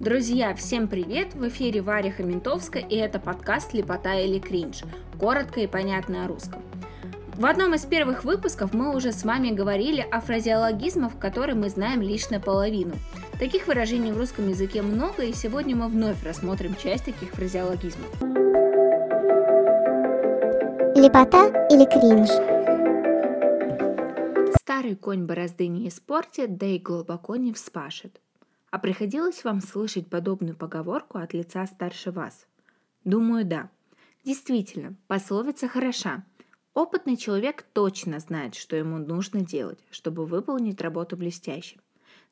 Друзья, всем привет! В эфире Варя Хаментовская и это подкаст «Лепота или кринж». Коротко и понятно о русском. В одном из первых выпусков мы уже с вами говорили о фразеологизмах, которые мы знаем лишь наполовину. Таких выражений в русском языке много, и сегодня мы вновь рассмотрим часть таких фразеологизмов. Лепота или кринж? Старый конь борозды не испортит, да и глубоко не вспашет. А приходилось вам слышать подобную поговорку от лица старше вас? Думаю, да. Действительно, пословица хороша. Опытный человек точно знает, что ему нужно делать, чтобы выполнить работу блестяще.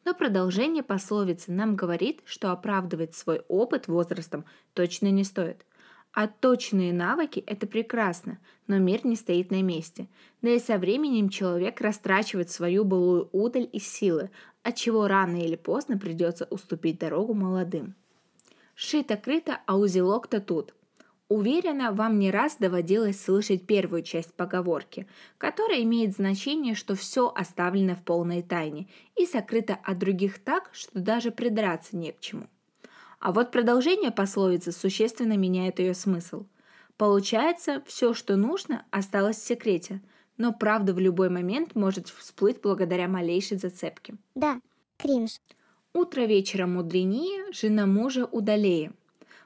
Но продолжение пословицы нам говорит, что оправдывать свой опыт возрастом точно не стоит. А точные навыки – это прекрасно, но мир не стоит на месте. Да и со временем человек растрачивает свою былую удаль и силы, от чего рано или поздно придется уступить дорогу молодым. Шито-крыто, а узелок-то тут. Уверена, вам не раз доводилось слышать первую часть поговорки, которая имеет значение, что все оставлено в полной тайне и сокрыто от других так, что даже придраться не к чему. А вот продолжение пословицы существенно меняет ее смысл. Получается, все, что нужно, осталось в секрете, но правда в любой момент может всплыть благодаря малейшей зацепке. Да, кринж. Утро вечера мудренее, жена мужа удалее.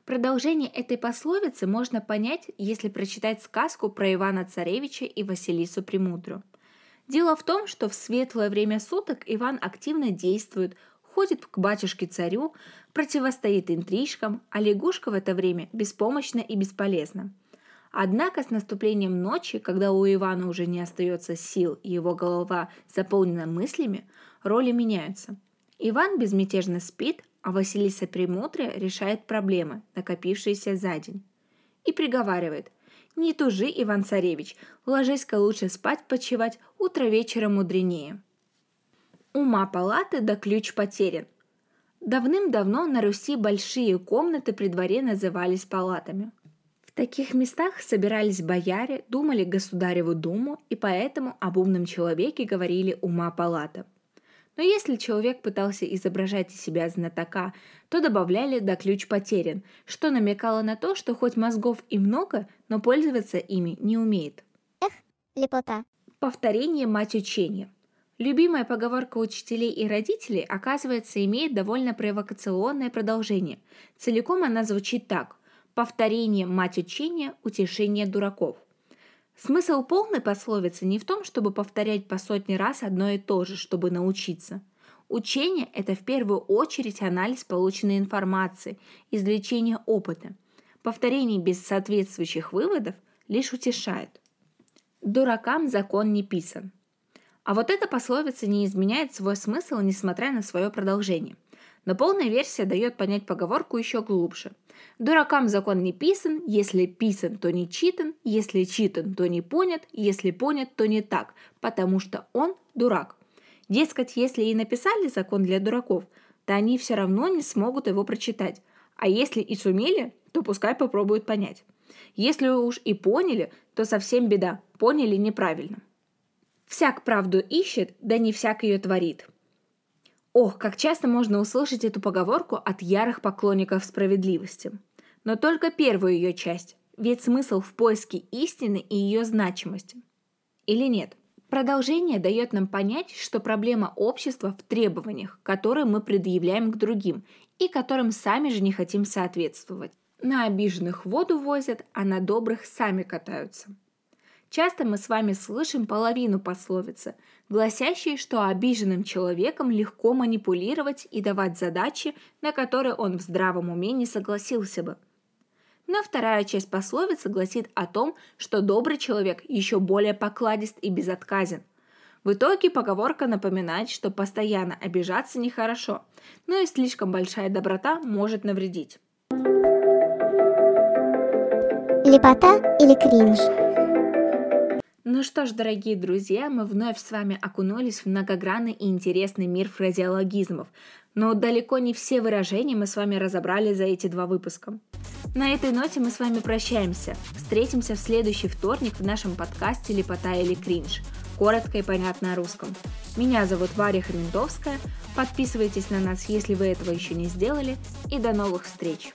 Продолжение этой пословицы можно понять, если прочитать сказку про Ивана Царевича и Василису Премудру. Дело в том, что в светлое время суток Иван активно действует, ходит к батюшке-царю, противостоит интрижкам, а лягушка в это время беспомощна и бесполезна. Однако с наступлением ночи, когда у Ивана уже не остается сил и его голова заполнена мыслями, роли меняются. Иван безмятежно спит, а Василиса Премудрая решает проблемы, накопившиеся за день. И приговаривает «Не тужи, Иван-царевич, ложись-ка лучше спать почевать, утро вечера мудренее». Ума палаты да ключ потерян. Давным-давно на Руси большие комнаты при дворе назывались палатами. В таких местах собирались бояре, думали государеву думу, и поэтому об умном человеке говорили «ума палата». Но если человек пытался изображать из себя знатока, то добавляли «да ключ потерян», что намекало на то, что хоть мозгов и много, но пользоваться ими не умеет. Эх, лепота. Повторение – мать учения – Любимая поговорка учителей и родителей, оказывается, имеет довольно провокационное продолжение. Целиком она звучит так. Повторение – мать учения, утешение дураков. Смысл полной пословицы не в том, чтобы повторять по сотни раз одно и то же, чтобы научиться. Учение – это в первую очередь анализ полученной информации, извлечение опыта. Повторение без соответствующих выводов лишь утешает. Дуракам закон не писан – а вот эта пословица не изменяет свой смысл, несмотря на свое продолжение. Но полная версия дает понять поговорку еще глубже. Дуракам закон не писан, если писан, то не читан, если читан, то не понят, если понят, то не так, потому что он дурак. Дескать, если и написали закон для дураков, то они все равно не смогут его прочитать. А если и сумели, то пускай попробуют понять. Если уж и поняли, то совсем беда, поняли неправильно. Всяк правду ищет, да не всяк ее творит. Ох, как часто можно услышать эту поговорку от ярых поклонников справедливости. Но только первую ее часть, ведь смысл в поиске истины и ее значимости. Или нет? Продолжение дает нам понять, что проблема общества в требованиях, которые мы предъявляем к другим и которым сами же не хотим соответствовать. На обиженных воду возят, а на добрых сами катаются. Часто мы с вами слышим половину пословицы, гласящей, что обиженным человеком легко манипулировать и давать задачи, на которые он в здравом уме не согласился бы. Но вторая часть пословицы гласит о том, что добрый человек еще более покладист и безотказен. В итоге поговорка напоминает, что постоянно обижаться нехорошо, но и слишком большая доброта может навредить. Лепота или кринж? Ну что ж, дорогие друзья, мы вновь с вами окунулись в многогранный и интересный мир фразеологизмов, но далеко не все выражения мы с вами разобрали за эти два выпуска. На этой ноте мы с вами прощаемся. Встретимся в следующий вторник в нашем подкасте «Лепота или кринж». коротко и понятно на русском. Меня зовут Варя Хрентовская. Подписывайтесь на нас, если вы этого еще не сделали. И до новых встреч!